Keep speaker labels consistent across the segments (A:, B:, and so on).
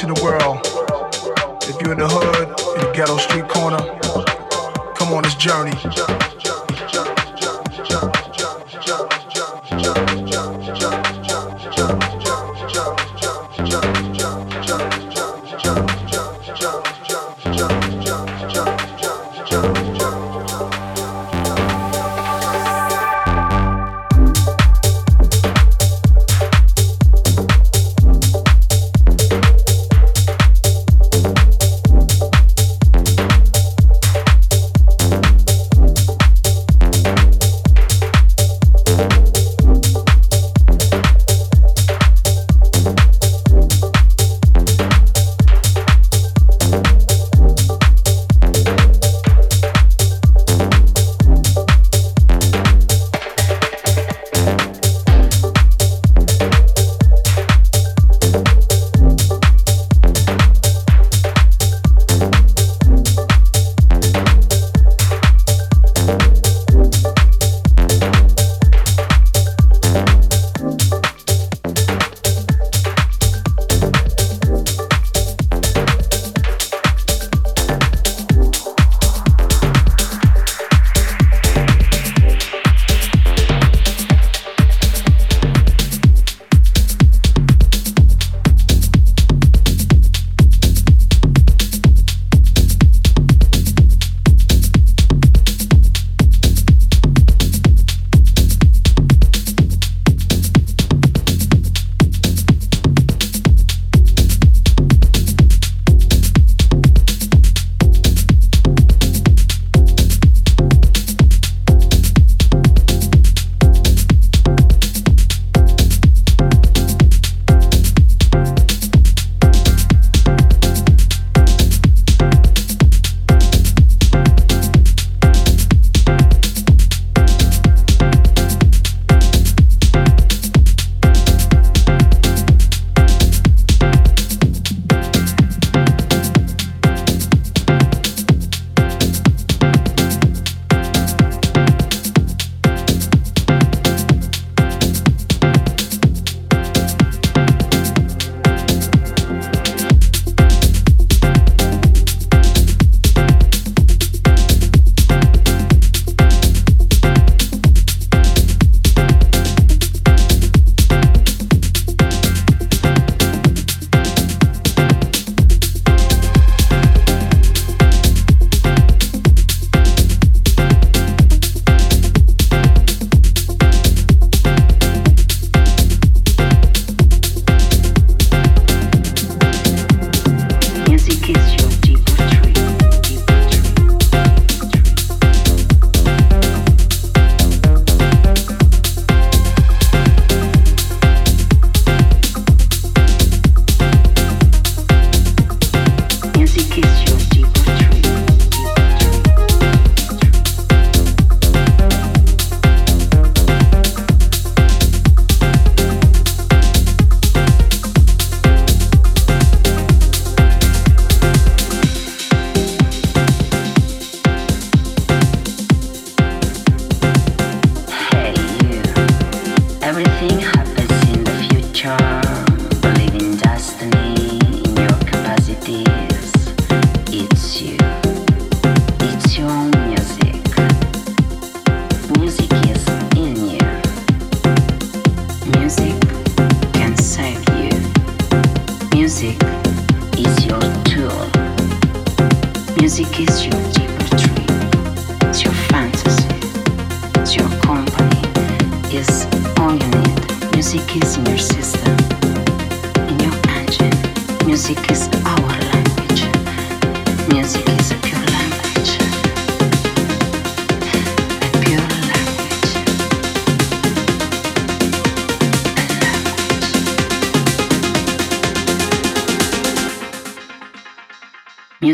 A: nation of the world.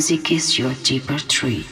B: Music is your deeper tree.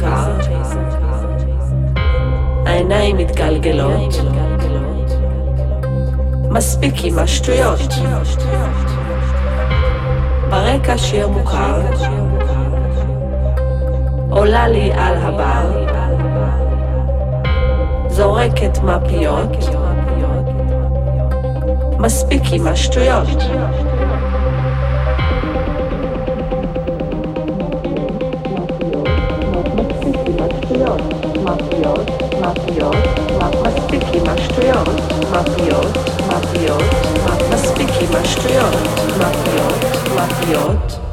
C: קר, העיניים מתגלגלות, מספיק עם השטויות. ברקע שיר מוכר, עולה לי על הבר, זורקת מפיות, מספיק עם השטויות. מפיות, מפיות, מספיק עם השטויות, מפיות, מפיות, מספיק עם השטויות, מפיות, מפיות.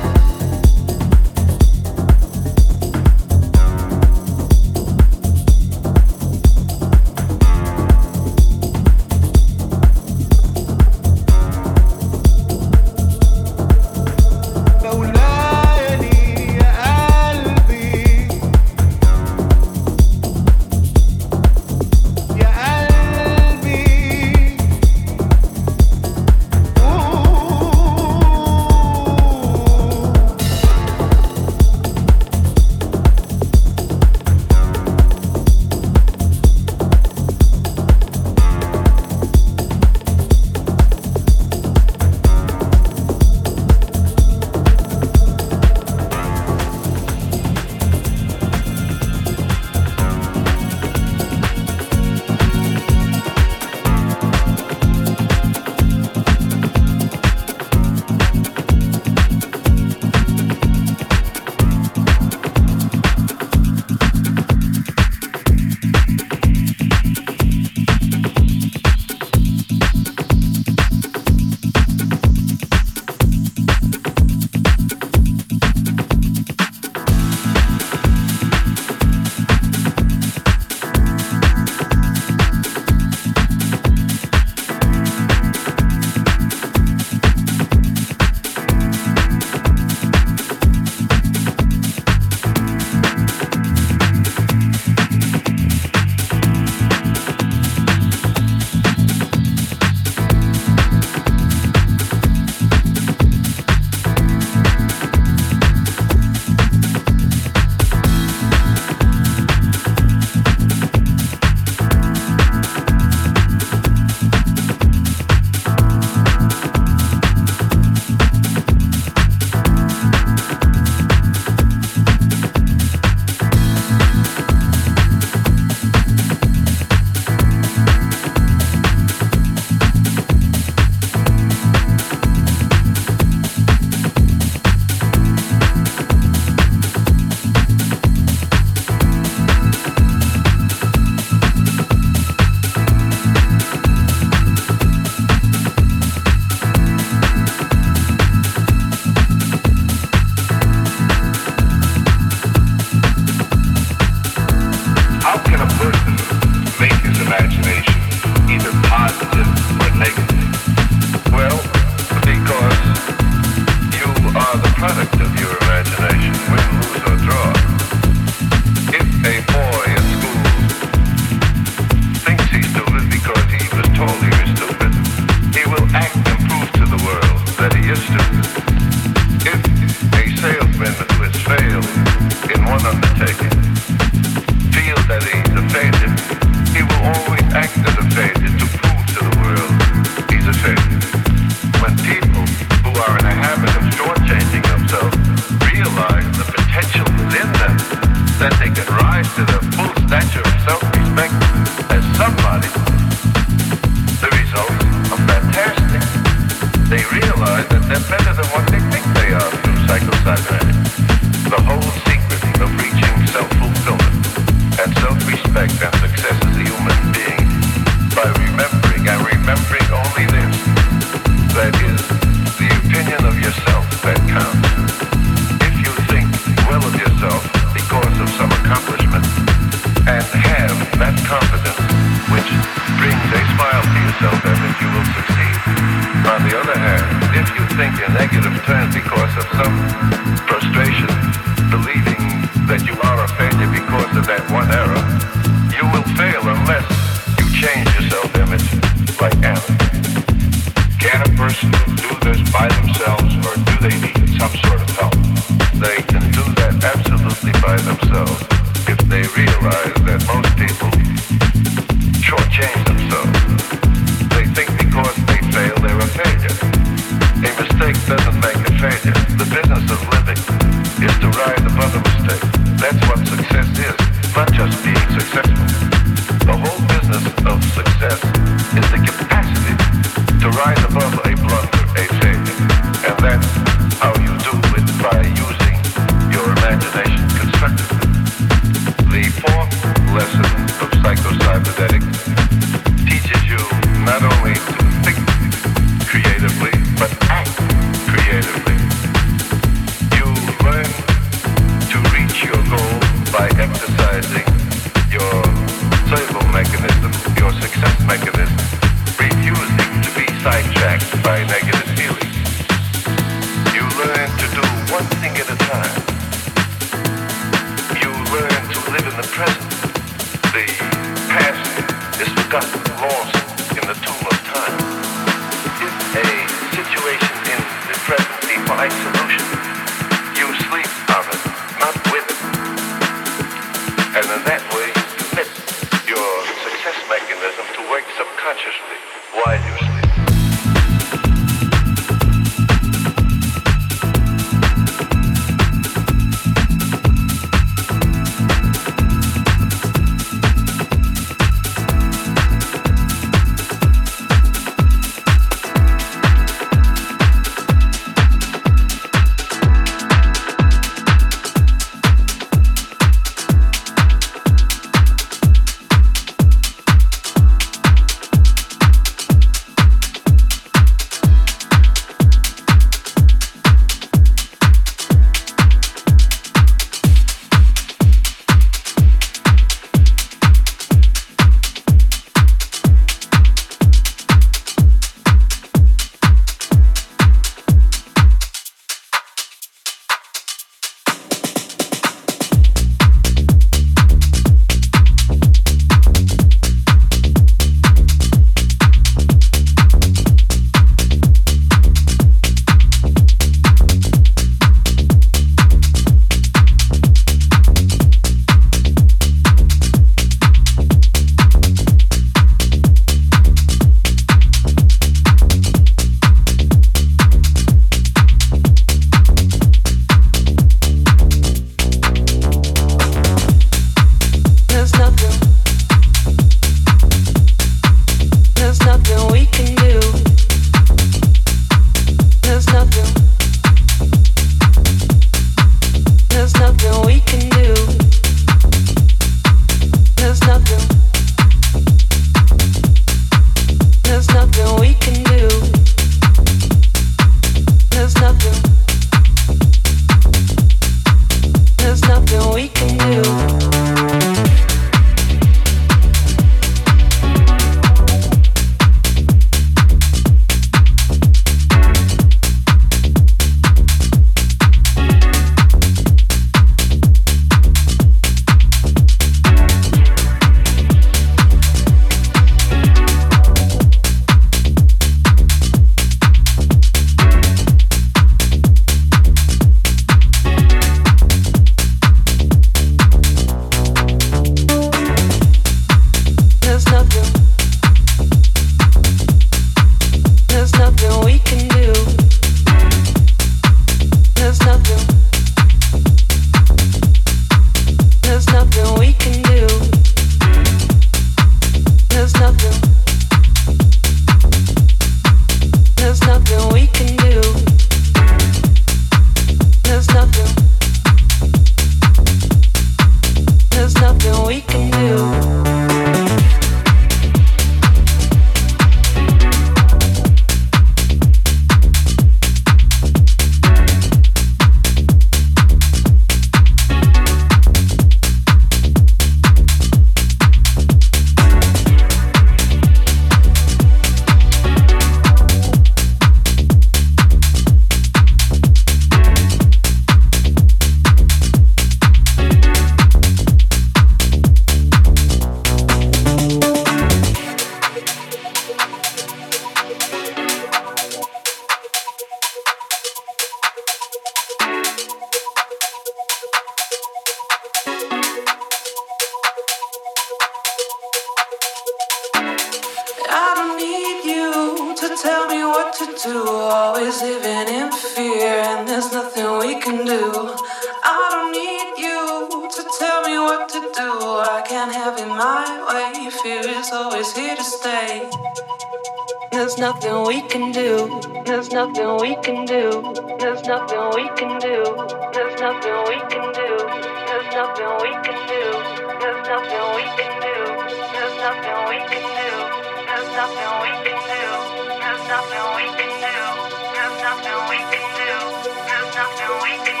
D: Fuente.